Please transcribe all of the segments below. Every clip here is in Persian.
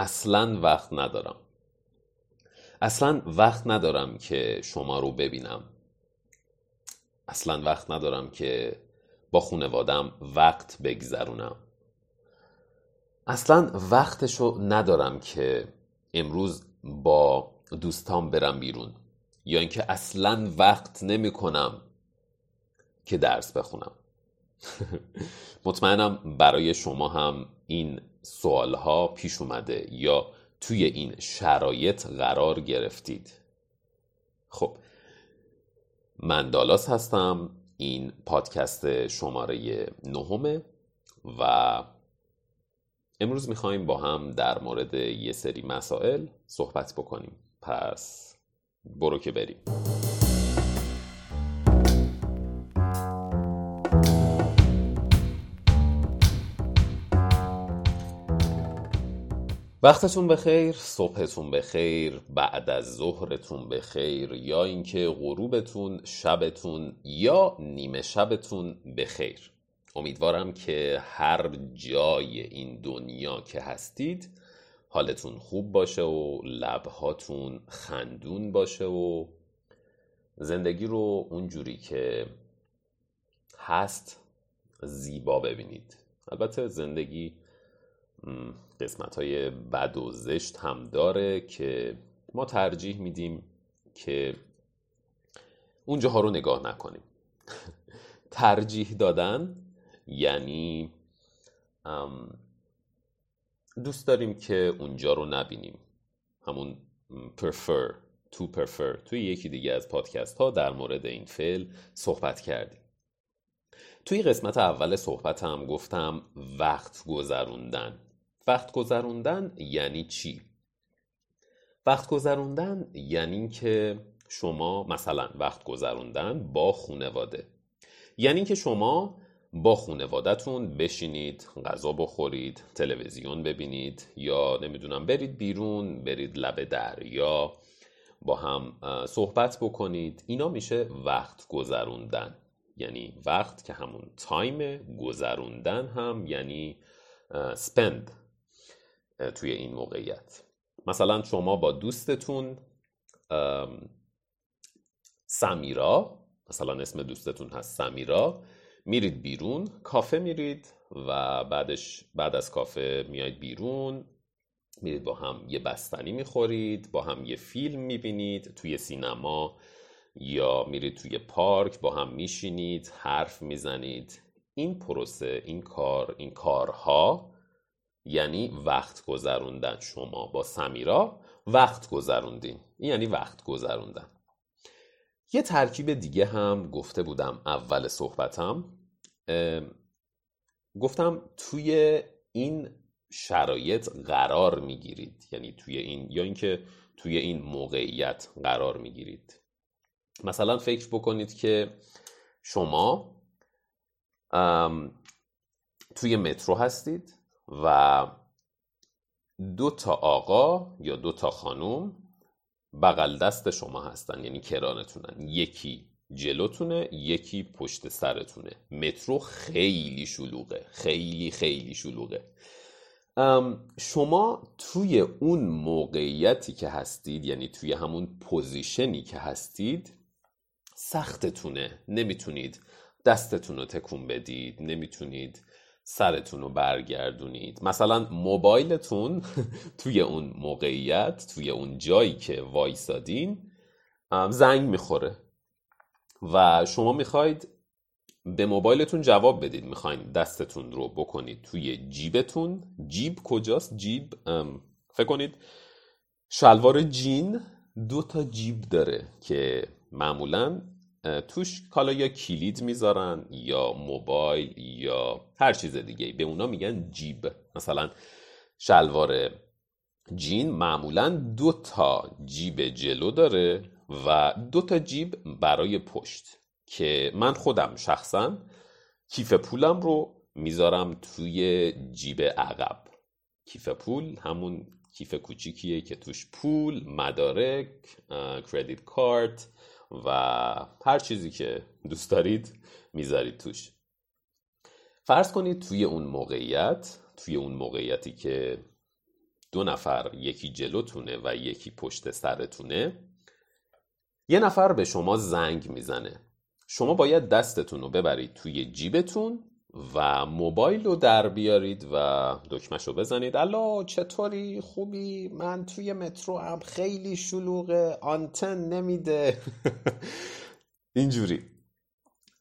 اصلا وقت ندارم. اصلا وقت ندارم که شما رو ببینم. اصلا وقت ندارم که با خونوادم وقت بگذرونم. اصلا وقتشو ندارم که امروز با دوستان برم بیرون. یا اینکه اصلا وقت نمی کنم که درس بخونم. مطمئنم برای شما هم این سوال ها پیش اومده یا توی این شرایط قرار گرفتید. خب من دالاس هستم. این پادکست شماره نهمه و امروز می‌خوایم با هم در مورد یه سری مسائل صحبت بکنیم. پس برو که بریم. وقتتون بخیر صبحتون بخیر بعد از ظهرتون بخیر یا اینکه غروبتون شبتون یا نیمه شبتون بخیر. امیدوارم که هر جای این دنیا که هستید حالتون خوب باشه و لبهاتون خندون باشه و زندگی رو اونجوری که هست زیبا ببینید. البته زندگی قسمت های بد و زشت هم داره که ما ترجیح میدیم که اونجاها رو نگاه نکنیم. ترجیح دادن یعنی دوست داریم که اونجا رو نبینیم. همون prefer to prefer. توی یکی دیگه از پادکست ها در مورد این فعل صحبت کردیم. توی قسمت اول صحبت هم گفتم وقت گذروندن. وقت گذروندن یعنی چی؟ وقت گذروندن یعنی که شما مثلا وقت گذروندن با خونواده. یعنی که شما با خونوادتون بشینید غذا بخورید تلویزیون ببینید یا نمی‌دونم برید بیرون برید لب دریا با هم صحبت بکنید. اینا میشه وقت گذروندن یعنی وقت که همون تایم گذروندن هم یعنی spend. توی این موقعیت. مثلا شما با دوستتون سمیرا مثلا اسم دوستتون هست سمیرا میرید بیرون کافه میرید و بعدش بعد از کافه میاید بیرون میرید با هم یه بستنی می‌خورید با هم یه فیلم می‌بینید توی سینما یا میرید توی پارک با هم میشینید حرف می‌زنید. این پروسه این کار این کارها یعنی وقت گذروندن. شما با سمیرا وقت گذروندین. یعنی وقت گذروندن. یه ترکیب دیگه هم گفته بودم اول صحبتم. گفتم توی این شرایط قرار می‌گیرید. یعنی توی این یا اینکه توی این موقعیت قرار می‌گیرید. مثلا فکر بکنید که شما توی مترو هستید. و دو تا آقا یا دو تا خانوم بغل دست شما هستن یعنی کرانتونن. یکی جلوتونه یکی پشت سرتونه. مترو خیلی شلوغه. خیلی خیلی شلوغه. شما توی اون موقعیتی که هستید یعنی توی همون position ی که هستید سختتونه. نمی‌تونید دستتون رو تکون بدید. نمی‌تونید سرتون رو برگردونید. مثلا موبایلتون توی اون موقعیت توی اون جایی که وایسادین زنگ می‌خوره. و شما می‌خواید به موبایلتون جواب بدید. می‌خواین دستتون رو بکنید توی جیبتون. جیب کجاست؟ جیب فکر کنید شلوار جین دو تا جیب داره که معمولا توش کالا یا کلید می‌ذارن یا موبایل یا هر چیز دیگه. به اونا میگن جیب. مثلا شلوار جین معمولا دو تا جیب جلو داره و دو تا جیب برای پشت که من خودم شخصا کیف پولم رو می‌ذارم توی جیب عقب. کیف پول همون کیف کوچیکیه که توش پول مدارک کردیت کارت و هر چیزی که دوست دارید می‌ذارید توش. فرض کنید توی اون موقعیت توی اون موقعیتی که دو نفر یکی جلوتونه و یکی پشت سرتونه یه نفر به شما زنگ می‌زنه. شما باید دستتون رو ببرید توی جیبتون و موبایل رو در بیارید و دکمش رو بزنید. الا چطوری؟ خوبی؟ من توی مترو هم خیلی شلوغه. آنتن نمیده. اینجوری.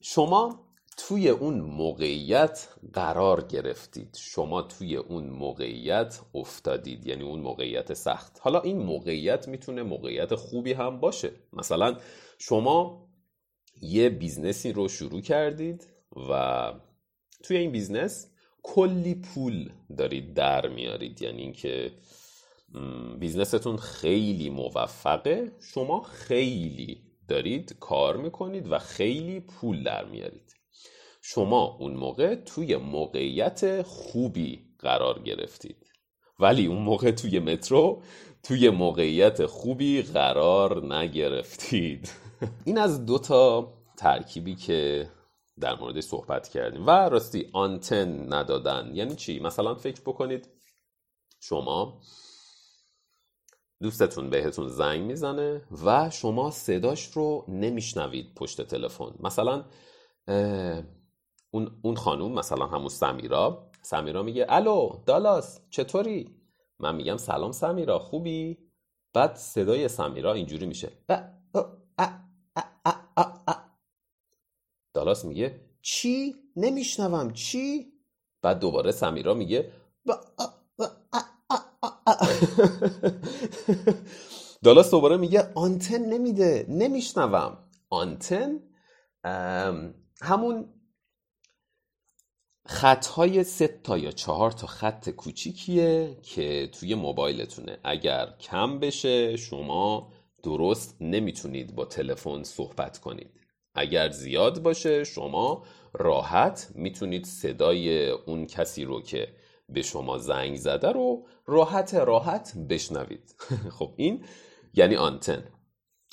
شما توی اون موقعیت قرار گرفتید. شما توی اون موقعیت افتادید. یعنی اون موقعیت سخت. حالا این موقعیت می‌تونه موقعیت خوبی هم باشه. مثلا شما یه business ی رو شروع کردید و توی این business کلی پول دارید در میارید. یعنی اینکه business تون خیلی موفقه. شما خیلی دارید کار می‌کنید و خیلی پول در میارید. شما اون موقع توی موقعیت خوبی قرار گرفتید. ولی اون موقع توی مترو توی موقعیت خوبی قرار نگرفتید. این از دو تا ترکیبی که در موردش صحبت کردیم. و راستی آنتن ندادن. یعنی چی؟ مثلا فکر بکنید شما دوستتون بهتون زنگ می‌زنه و شما صداش رو نمیشنوید پشت تلفن. مثلا اون اون خانوم مثلا همون سمیرا. سمیرا میگه الو دالاس چطوری؟ من میگم سلام سمیرا خوبی؟ بعد صدای سمیرا اینجوری میشه. دالاس میگه چی؟ نمیشنوم. چی؟ بعد دوباره سمیرا میگه دالاس دوباره میگه آنتن نمیده. نمیشنوم. آنتن همون خطهای سه تا یا چهار تا خط کوچیکیه که توی موبایلتونه. اگر کم بشه شما درست نمی‌تونید با تلفن صحبت کنید. اگر زیاد باشه شما راحت می‌تونید صدای اون کسی رو که به شما زنگ زده رو راحت راحت بشنوید. خب این یعنی آنتن.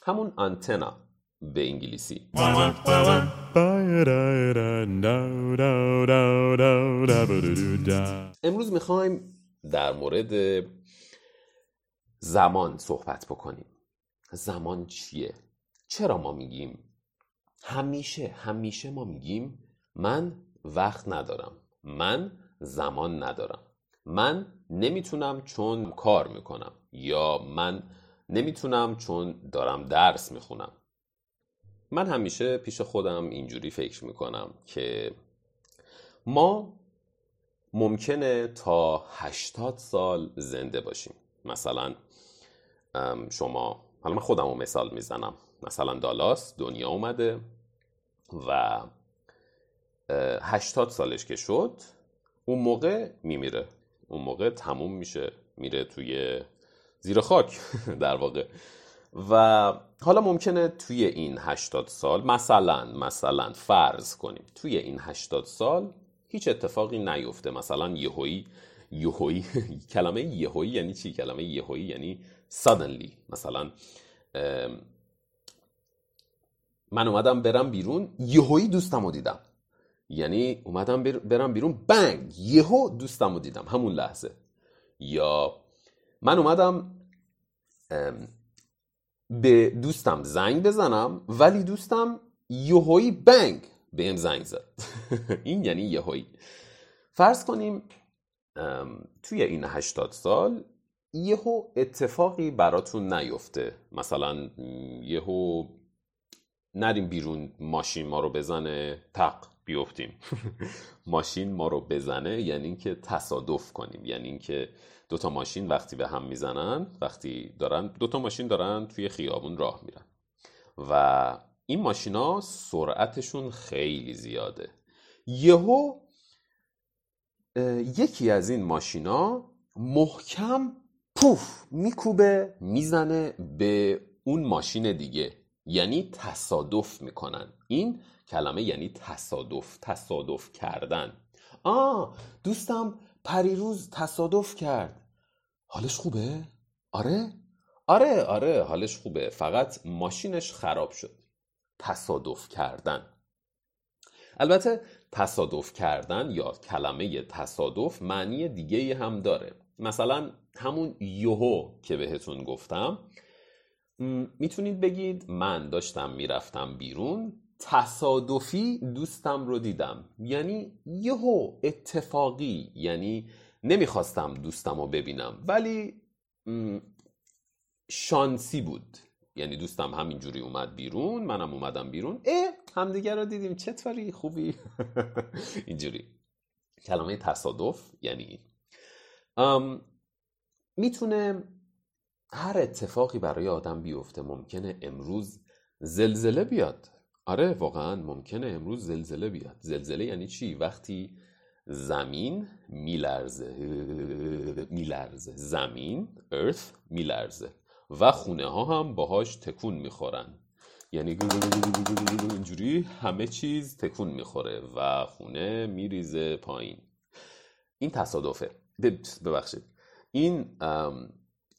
همون آنتنا به انگلیسی. امروز می‌خوایم در مورد زمان صحبت بکنیم. زمان چیه؟ چرا ما میگیم همیشه همیشه ما میگیم من وقت ندارم من زمان ندارم من نمی‌تونم چون کار می‌کنم یا من نمی‌تونم چون دارم درس می‌خونم. من همیشه پیش خودم اینجوری فکر می‌کنم که ما ممکنه تا 80 سال زنده باشیم. مثلا شما حالا من خودم رو مثال می‌زنم. مثلا دالاس دنیا اومده و 80 سالش که شد اون موقع میمیره. اون موقع تموم میشه میره توی زیر خاک در واقع. و حالا ممکنه توی این 80 سال مثلا مثلا فرض کنیم توی این 80 سال هیچ اتفاقی نیفته. مثلا یهویی یهویی کلمه یهویی یعنی چی؟ کلمه یهویی یعنی suddenly. مثلا من اومدم برم بیرون یهویی دوستم رو دیدم. یعنی اومدم برم بیرون بنگ یهو دوستم رو دیدم همون لحظه. یا من اومدم به دوستم زنگ بزنم ولی دوستم یهویی بنگ بهم زنگ زد. این یعنی یهویی. فرض کنیم توی این هشتاد سال یهو اتفاقی براتون نیفته. مثلا یهو نریم بیرون ماشین ما رو بزنه تق بیفتیم. ماشین ما رو بزنه یعنی اینکه تصادف کنیم. یعنی اینکه دوتا ماشین وقتی به هم می‌زنن وقتی دارن دوتا ماشین دارن توی خیابون راه میرن. و این ماشینا سرعتشون خیلی زیاده. یهو یکی از این ماشینا محکم پوف میکوبه می‌زنه به اون ماشین دیگه. یعنی تصادف می‌کنن. این کلمه یعنی تصادف تصادف کردن. آه دوستم پریروز تصادف کرد. حالش خوبه؟ آره؟ آره آره حالش خوبه. فقط ماشینش خراب شد. تصادف کردن. البته تصادف کردن یا کلمه تصادف معنی دیگه هم داره. مثلا همون یوهو که بهتون گفتم می‌تونید بگید من داشتم می‌رفتم بیرون تصادفی دوستم رو دیدم. یعنی یهو اتفاقی یعنی نمی‌خواستم دوستم رو ببینم ولی شانسی بود. یعنی دوستم همینجوری اومد بیرون منم اومدم بیرون. اه همدیگه رو دیدیم. چطوری خوبی؟ اینجوری. کلمه تصادف یعنی می‌تونه هر اتفاقی برای آدم بیفته ممکنه امروز زلزله بیاد. آره واقعا ممکنه امروز زلزله بیاد. زلزله یعنی چی؟ وقتی زمین میلرزه. میلرزه. زمین earth میلرزه. و خونه ها هم باهاش تکون می‌خورن. یعنی اینجوری همه چیز تکون می‌خوره و خونه میریزه پایین. این تصادفه. ببخشید. این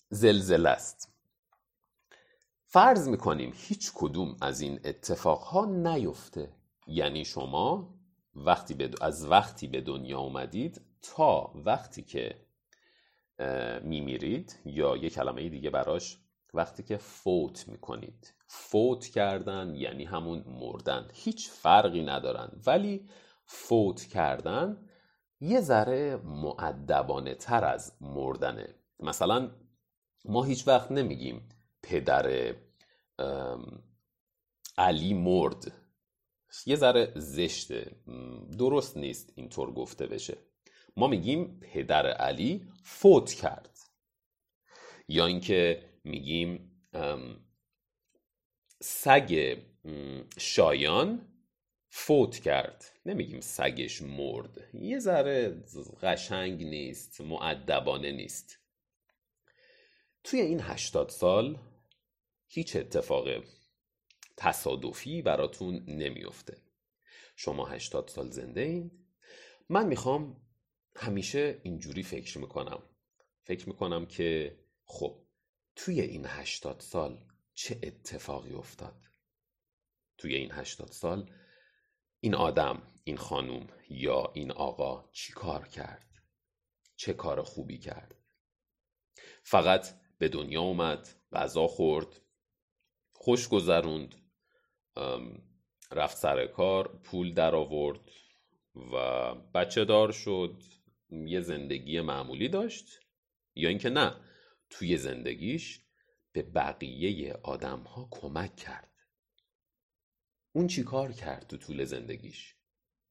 زلزله است. فرض می‌کنیم هیچ کدوم از این اتفاقها نیفته. یعنی شما وقتی از وقتی به دنیا اومدید تا وقتی که میمیرید یا یه کلمه دیگه براش وقتی که فوت می‌کنید. فوت کردن یعنی همون مردن. هیچ فرقی ندارن. ولی فوت کردن یه ذره معدبانه تر از مردنه. مثلا ما هیچ وقت نمیگیم پدر علی مرد. یه ذره زشته. درست نیست اینطور گفته بشه. ما میگیم پدر علی فوت کرد. یا اینکه میگیم سگ شایان فوت کرد. نمیگیم سگش مرد. یه ذره قشنگ نیست معدبانه نیست. توی این هشتاد سال هیچ اتفاق تصادفی براتون نمیفته. شما هشتاد سال زنده این من می‌خوام همیشه اینجوری فکر می‌کنم. فکر می‌کنم که خب توی این هشتاد سال چه اتفاقی افتاد؟ توی این هشتاد سال این آدم این خانوم یا این آقا چی کار کرد؟ چه کار خوبی کرد؟ فقط به دنیا اومد غذا خورد. خوش گذروند. رفت سر کار پول در آورد و بچه دار شد. یه زندگی معمولی داشت. یا اینکه نه توی زندگیش به بقیه آدم ها کمک کرد. اون چی کار کرد تو طول زندگیش؟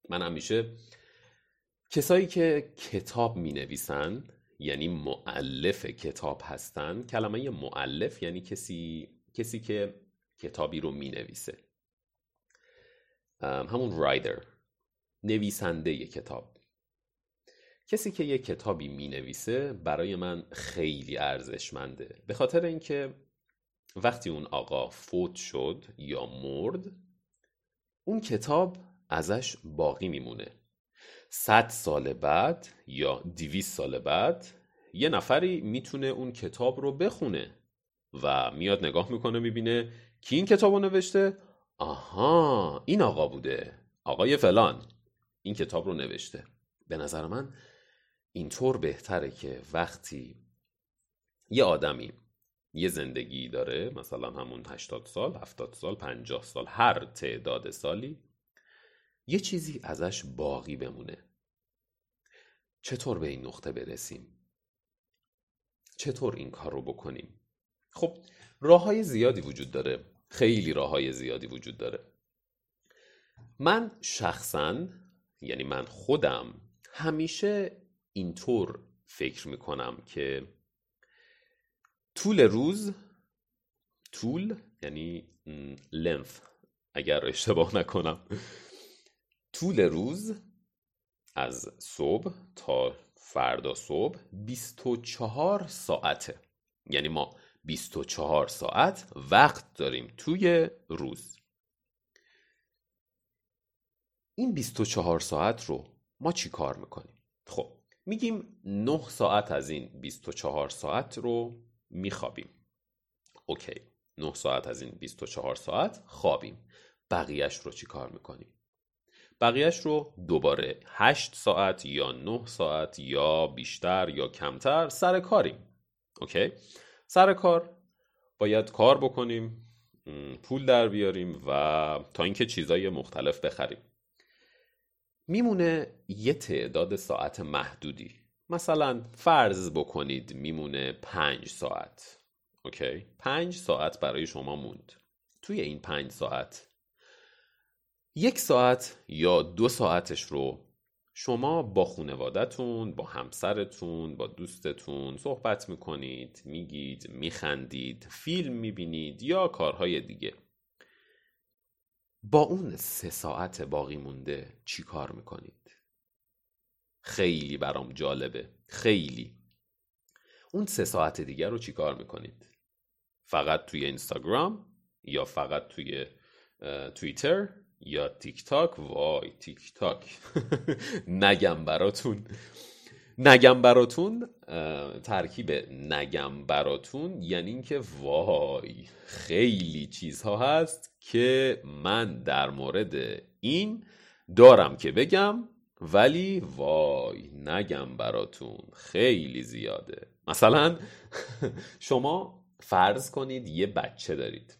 من همیشه کسایی که کتاب می نویسن یعنی معلف کتاب هستن. کلمه معلف یعنی کسی کسی که کتابی رو می نویسه همون رایدر نویسنده کتاب. کسی که یه کتابی می نویسه برای من خیلی ارزشمنده. به خاطر اینکه وقتی اون آقا فوت شد یا مرد اون کتاب ازش باقی میمونه. صد سال بعد یا دیویس سال بعد یه نفری می‌تونه اون کتاب رو بخونه و میاد نگاه می‌کنه می‌بینه کی این کتاب رو نوشته؟ آها این آقا بوده. آقای فلان. این کتاب رو نوشته. به نظر من اینطور بهتره که وقتی یه آدمی یه زندگی داره مثلا همون 80 سال 70 سال 50 سال هر تعداد سالی یه چیزی ازش باقی بمونه. چطور به این نقطه برسیم؟ چطور این کار رو بکنیم؟ خب راه های زیادی وجود داره. خیلی راه های زیادی وجود داره. من شخصا یعنی من خودم همیشه اینطور فکر می‌کنم که طول روز طول یعنی لنف اگر اشتباه نکنم طول روز از صبح تا فردا صبح 24 ساعته یعنی ما 24 ساعت وقت داریم توی روز این 24 ساعت رو ما چی کار می‌کنیم؟ خب میگیم 9 ساعت از این 24 ساعت رو میخوابیم اوکی 9 ساعت از این 24 ساعت خوابیم بقیهش رو چی کار می‌کنیم؟ بقیهش رو دوباره 8 ساعت یا 9 ساعت یا بیشتر یا کمتر سر کاریم. اوکی؟ سر کار باید کار بکنیم پول در بیاریم و تا اینکه چیزای مختلف بخریم. میمونه یه تعداد ساعت محدودی. مثلا فرض بکنید میمونه پنج ساعت. اوکی؟ پنج ساعت برای شما موند. توی این پنج ساعت یک ساعت یا دو ساعتش رو شما با خونوادتون با همسرتون با دوستتون صحبت می‌کنید میگید میخندید فیلم می‌بینید یا کارهای دیگه. با اون سه ساعت باقی مونده چی کار می‌کنید؟ خیلی برام جالبه خیلی. اون سه ساعت دیگر رو چی کار می‌کنید؟ فقط توی اینستاگرام یا فقط توی توییتر؟ یا تیک تاک وای تیک تاک نگم براتون. نگم براتون ترکیب نگم براتون یعنی اینکه وای خیلی چیزها هست که من در مورد این دارم که بگم ولی وای نگم براتون خیلی زیاده. مثلا شما فرض کنید یه بچه دارید.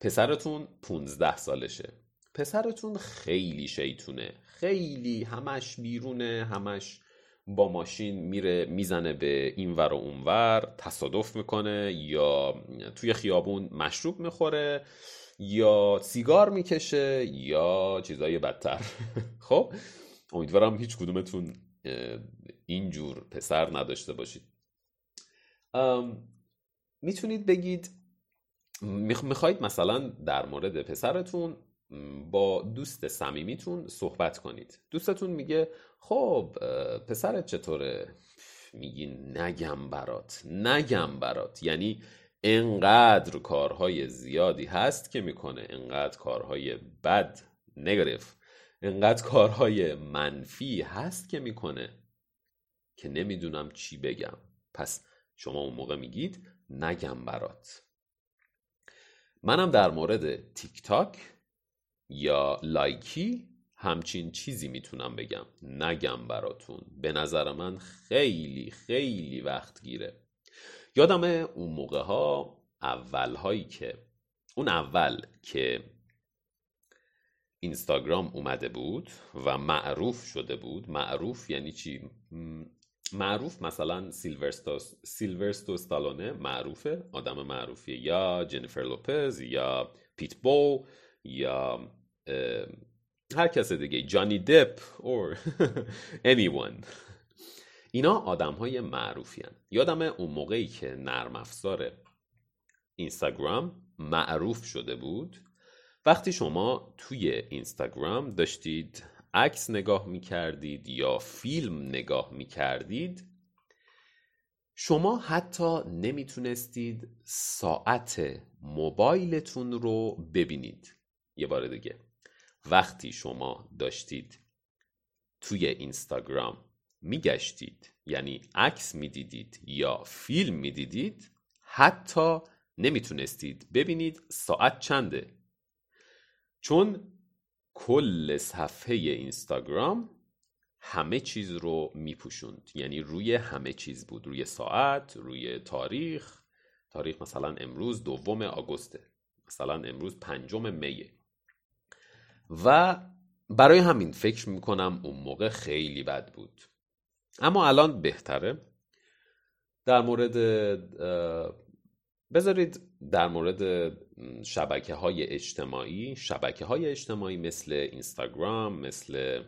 پسرتون 15 سالشه. پسرتون خیلی شیطونه. خیلی همش بیرونه همش با ماشین میره می‌زنه به این ور و اونور تصادف می‌کنه یا توی خیابون مشروب می‌خوره یا سیگار می‌کشه یا چیزای بدتر. خب امیدوارم هیچ کدومتون اینجور پسر نداشته باشید. می‌تونید بگید می‌خواید مثلا در مورد پسرتون با دوست صمیمیتون صحبت کنید. دوستتون میگه خب پسرت چطوره؟ میگی نگم برات نگم برات. یعنی انقدر کارهای زیادی هست که می‌کنه انقدر کارهای بد نگرف انقدر کارهای منفی هست که می‌کنه که نمی‌دونم چی بگم. پس شما اون موقع میگید نگم برات. منم در مورد تیک تاک یا لایکی همچین چیزی می‌تونم بگم. نگم براتون. به نظر من خیلی خیلی وقت گیره. یادم اون موقع ها اول هایی که اون اول که اینستاگرام اومده بود و معروف شده بود. معروف یعنی چی؟ معروف مثلا سیلورستو استالونه معروفه. آدم معروفیه. یا جنیفر لوپز یا پیت بول یا هر کس دیگه جانی دپ or anyone. اینا آدم های معروفی هن. یادم اون موقعی که نرم افزار اینستاگرام معروف شده بود وقتی شما توی اینستاگرام داشتید عکس نگاه می کردید یا فیلم نگاه می کردید شما حتی نمی‌تونستید ساعت موبایلتون رو ببینید. یه بار دیگه. وقتی شما داشتید توی اینستاگرام میگشتید یعنی عکس می‌دیدید یا فیلم می‌دیدید حتی نمی‌تونستید ببینید ساعت چنده. چون کل صفحه اینستاگرام همه چیز رو میپوشوند یعنی روی همه چیز بود روی ساعت روی تاریخ. تاریخ مثلا امروز دوم آگوسته مثلا امروز پنجم میه. و برای همین فکر می‌کنم اون موقع خیلی بد بود. اما الان بهتره. در مورد بذارید در مورد شبکه های اجتماعی شبکه های اجتماعی مثل اینستاگرام مثل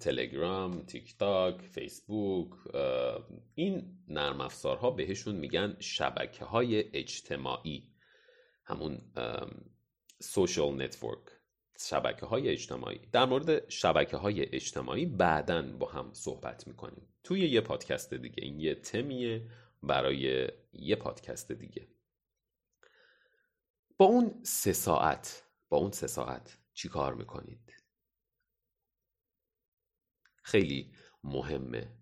تلگرام تیک تاک فیسبوک این نرم افزارها بهشون میگن شبکه های اجتماعی. همون social network شبکه های اجتماعی. در مورد شبکه های اجتماعی بعدا با هم صحبت می‌کنیم. توی یه پادکست دیگه. این یه تمیه برای یه پادکست دیگه. با اون سه ساعت با اون سه ساعت چی کار می‌کنید؟ خیلی مهمه.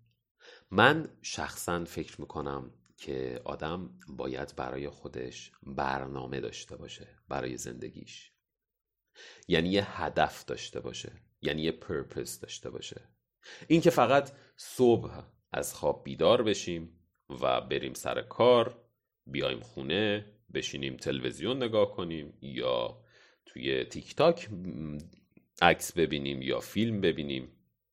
من شخصا فکر می‌کنم که آدم باید برای خودش برنامه داشته باشه برای زندگیش. یعنی یه هدف داشته باشه یعنی یه پرپس داشته باشه. این که فقط صبح از خواب بیدار بشیم و بریم سر کار بیایم خونه بشینیم تلویزیون نگاه کنیم یا توی تیک تاک عکس ببینیم یا فیلم ببینیم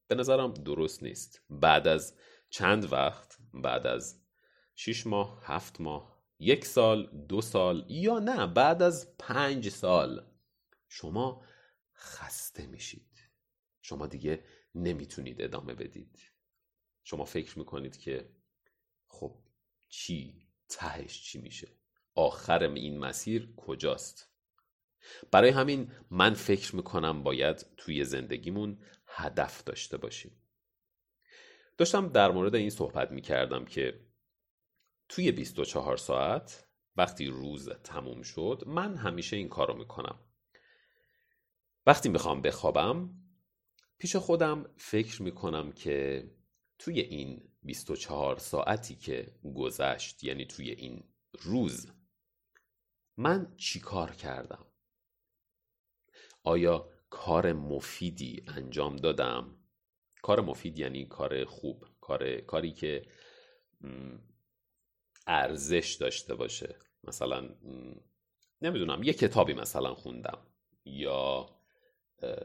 به نظرم درست نیست. بعد از چند وقت بعد از شیش ماه هفت ماه یک سال دو سال یا نه بعد از پنج سال. شما خسته میشید. شما دیگه نمی‌تونید ادامه بدید. شما فکر می‌کنید که خب چی؟ تهش چی میشه؟ آخر این مسیر کجاست؟ برای همین من فکر می‌کنم باید توی زندگیمون هدف داشته باشیم. داشتم در مورد این صحبت می‌کردم که توی 24 ساعت وقتی روز تموم شد من همیشه این کارو می‌کنم. وقتی می‌خوام بخوابم پیش خودم فکر می‌کنم که توی این 24 ساعتی که گذشت یعنی توی این روز من چی کار کردم؟ آیا کار مفیدی انجام دادم؟ کار مفید یعنی کار خوب کار کاری که ارزش داشته باشه. مثلا نمی‌دونم یه کتابی مثلا خوندم یا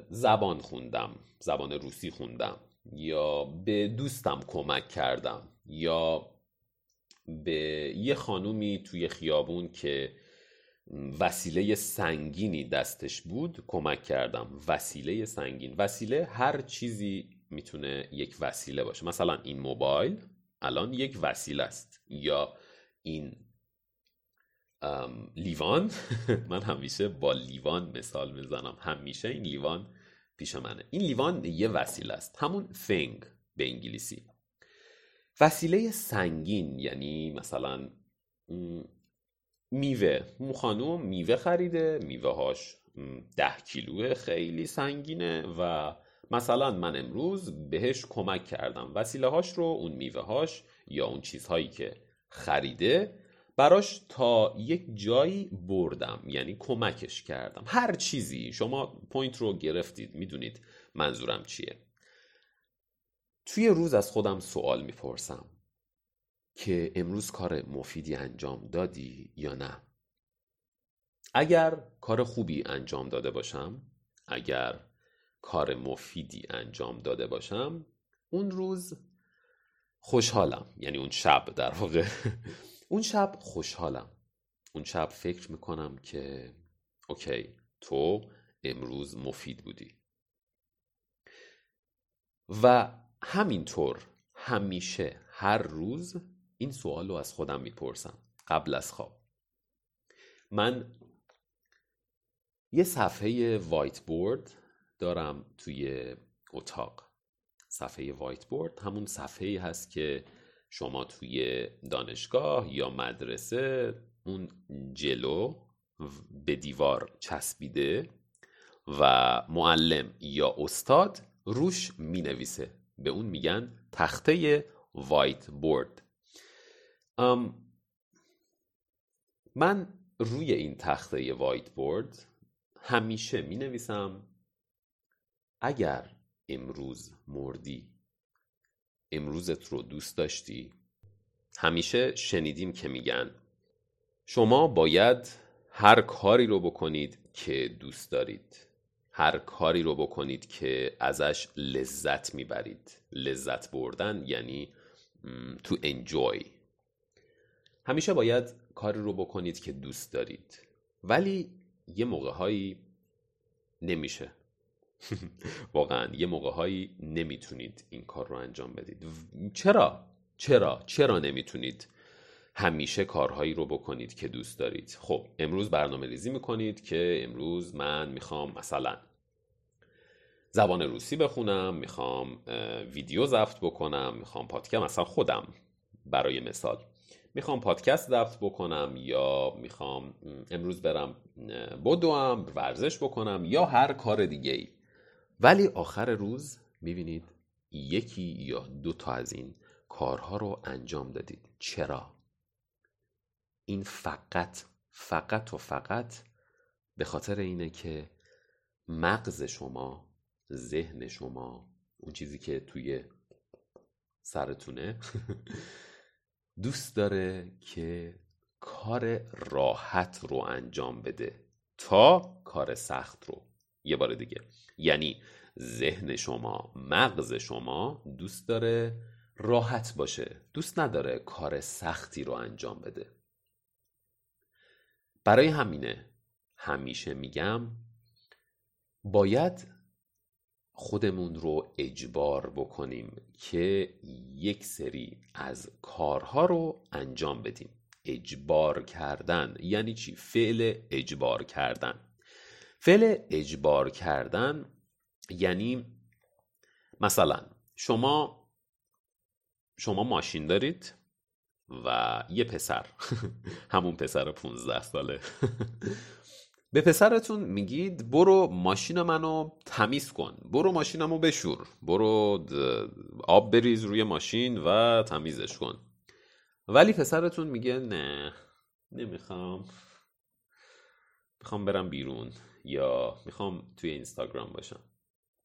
زبان خوندم زبان روسی خوندم یا به دوستم کمک کردم یا به یه خانومی توی خیابون که وسیله سنگینی دستش بود کمک کردم. وسیله سنگین. وسیله هر چیزی می‌تونه یک وسیله باشه. مثلا این موبایل الان یک وسیله است یا این لیوان. من همیشه با لیوان مثال می‌زنم. همیشه این لیوان پیش منه. این لیوان یه وسیله است. همون thing به انگلیسی. وسیله سنگین یعنی مثلا میوه. مخانوم میوه خریده. میوه هاش ده کیلوه. خیلی سنگینه و مثلا من امروز بهش کمک کردم. وسیله هاش رو اون میوه هاش یا اون چیزهایی که خریده براش تا یک جایی بردم یعنی کمکش کردم. هر چیزی. شما پوینت رو گرفتید می‌دونید منظورم چیه. توی روز از خودم سوال می‌پرسم که امروز کار مفیدی انجام دادی یا نه؟ اگر کار خوبی انجام داده باشم اگر کار مفیدی انجام داده باشم اون روز خوشحالم. یعنی اون شب در واقع. اون شب خوشحالم. اون شب فکر می‌کنم که okay تو امروز مفید بودی. و همینطور همیشه هر روز این سوال رو از خودم می‌پرسم قبل از خواب. من یه صفحه whiteboard دارم توی اتاق. صفحه whiteboard همون صفحه هست که شما توی دانشگاه یا مدرسه اون جلو به دیوار چسبیده و معلم یا استاد روش می نویسه به اون میگن تخته وایت بورد من روی این تخته وایت بورد همیشه می نویسم اگر امروز مردی. امروزت رو دوست داشتی. همیشه شنیدیم که میگن شما باید هر کاری رو بکنید که دوست دارید. هر کاری رو بکنید که ازش لذت می‌برید. لذت بردن یعنی تو انجوی همیشه باید کاری رو بکنید که دوست دارید. ولی یه موقع هایی نمیشه. واقعا یه موقع هایی نمی‌تونید این کار رو انجام بدید چرا؟ چرا؟ چرا نمی‌تونید همیشه کارهایی رو بکنید که دوست دارید خب امروز برنامه ریزی می‌کنید که امروز من می‌خوام مثلا زبان روسی بخونم می‌خوام ویدیو ضبط بکنم می‌خوام پادکست مثلا خودم برای مثال می‌خوام پادکست ضبط بکنم یا می‌خوام امروز برم بدوم ورزش بکنم یا هر کار دیگه ای ولی آخر روز می‌بینید یکی یا دو تا از این کارها رو انجام دادید چرا؟ این فقط فقط و فقط به خاطر اینه که مغز شما ذهن شما اون چیزی که توی سرتونه دوست داره که کار راحت رو انجام بده تا کار سخت رو یه بار دیگه. یعنی ذهن شما مغز شما دوست داره راحت باشه دوست نداره کار سختی رو انجام بده. برای همینه همیشه میگم باید خودمون رو اجبار بکنیم که یک سری از کارها رو انجام بدیم. اجبار کردن یعنی چی؟ فعل اجبار کردن. فعل اجبار کردن یعنی مثلا شما شما ماشین دارید و یه پسر همون پسر 15 ساله. به پسرتون میگید برو ماشین منو تمیز کن برو ماشینمو بشور برو آب بریز روی ماشین و تمیزش کن. ولی پسرتون میگه نه نمی‌خوام. می‌خوام برم بیرون. یا می‌خوام توی اینستاگرام باشم.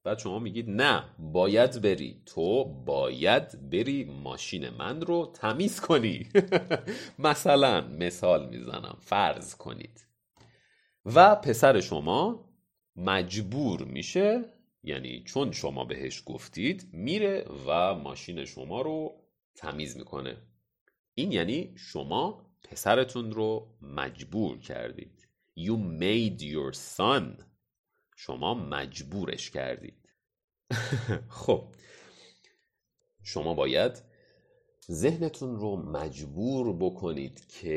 بعد شما میگید نه باید بری. تو باید بری ماشین من رو تمیز کنی. مثلا مثال می‌زنم فرض کنید. و پسر شما مجبور میشه یعنی چون شما بهش گفتید میره و ماشین شما رو تمیز می‌کنه. این یعنی شما پسرتون رو مجبور کردید You made your son. شما مجبورش کردید. خب. شما باید ذهنتون رو مجبور بکنید که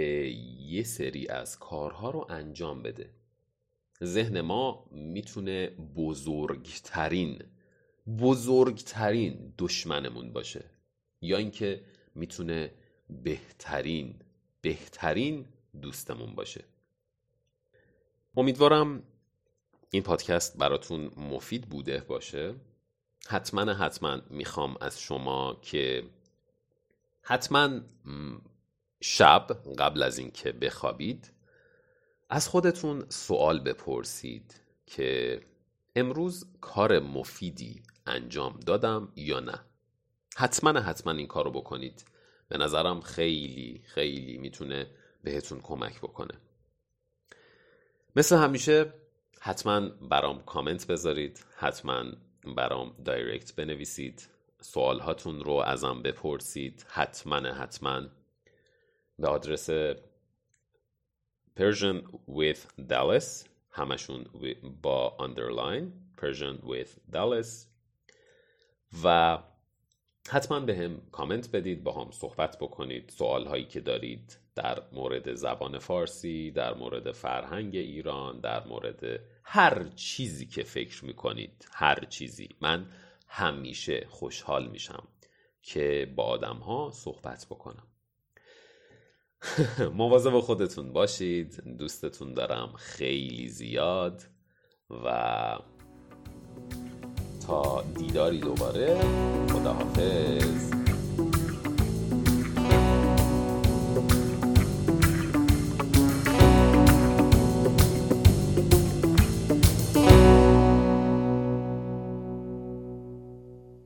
یه سری از کارها رو انجام بده. ذهن ما می‌تونه بزرگترین بزرگترین دشمنمون باشه. یا اینکه می‌تونه بهترین بهترین دوستمون باشه. امیدوارم این پادکست براتون مفید بوده باشه. حتما حتما می‌خوام از شما که حتما شب قبل از اینکه بخوابید از خودتون سوال بپرسید که امروز کار مفیدی انجام دادم یا نه. حتما حتما این کار رو بکنید. به نظرم خیلی خیلی می‌تونه بهتون کمک بکنه. مثل همیشه حتما برام کامنت بذارید حتما برام دایرکت بنویسید سوال هاتون رو ازم بپرسید حتما حتما. به آدرس Persian with Dallas همشون با underline Persian with Dallas. و حتما به هم کامنت بدید با هم صحبت بکنید سوال هایی که دارید. در مورد زبان فارسی در مورد فرهنگ ایران در مورد هر چیزی که فکر می‌کنید هر چیزی. من همیشه خوشحال میشم که با آدم ها صحبت بکنم. مواظب خودتون باشید. دوستتون دارم خیلی زیاد و تا دیداری دوباره خداحافظ.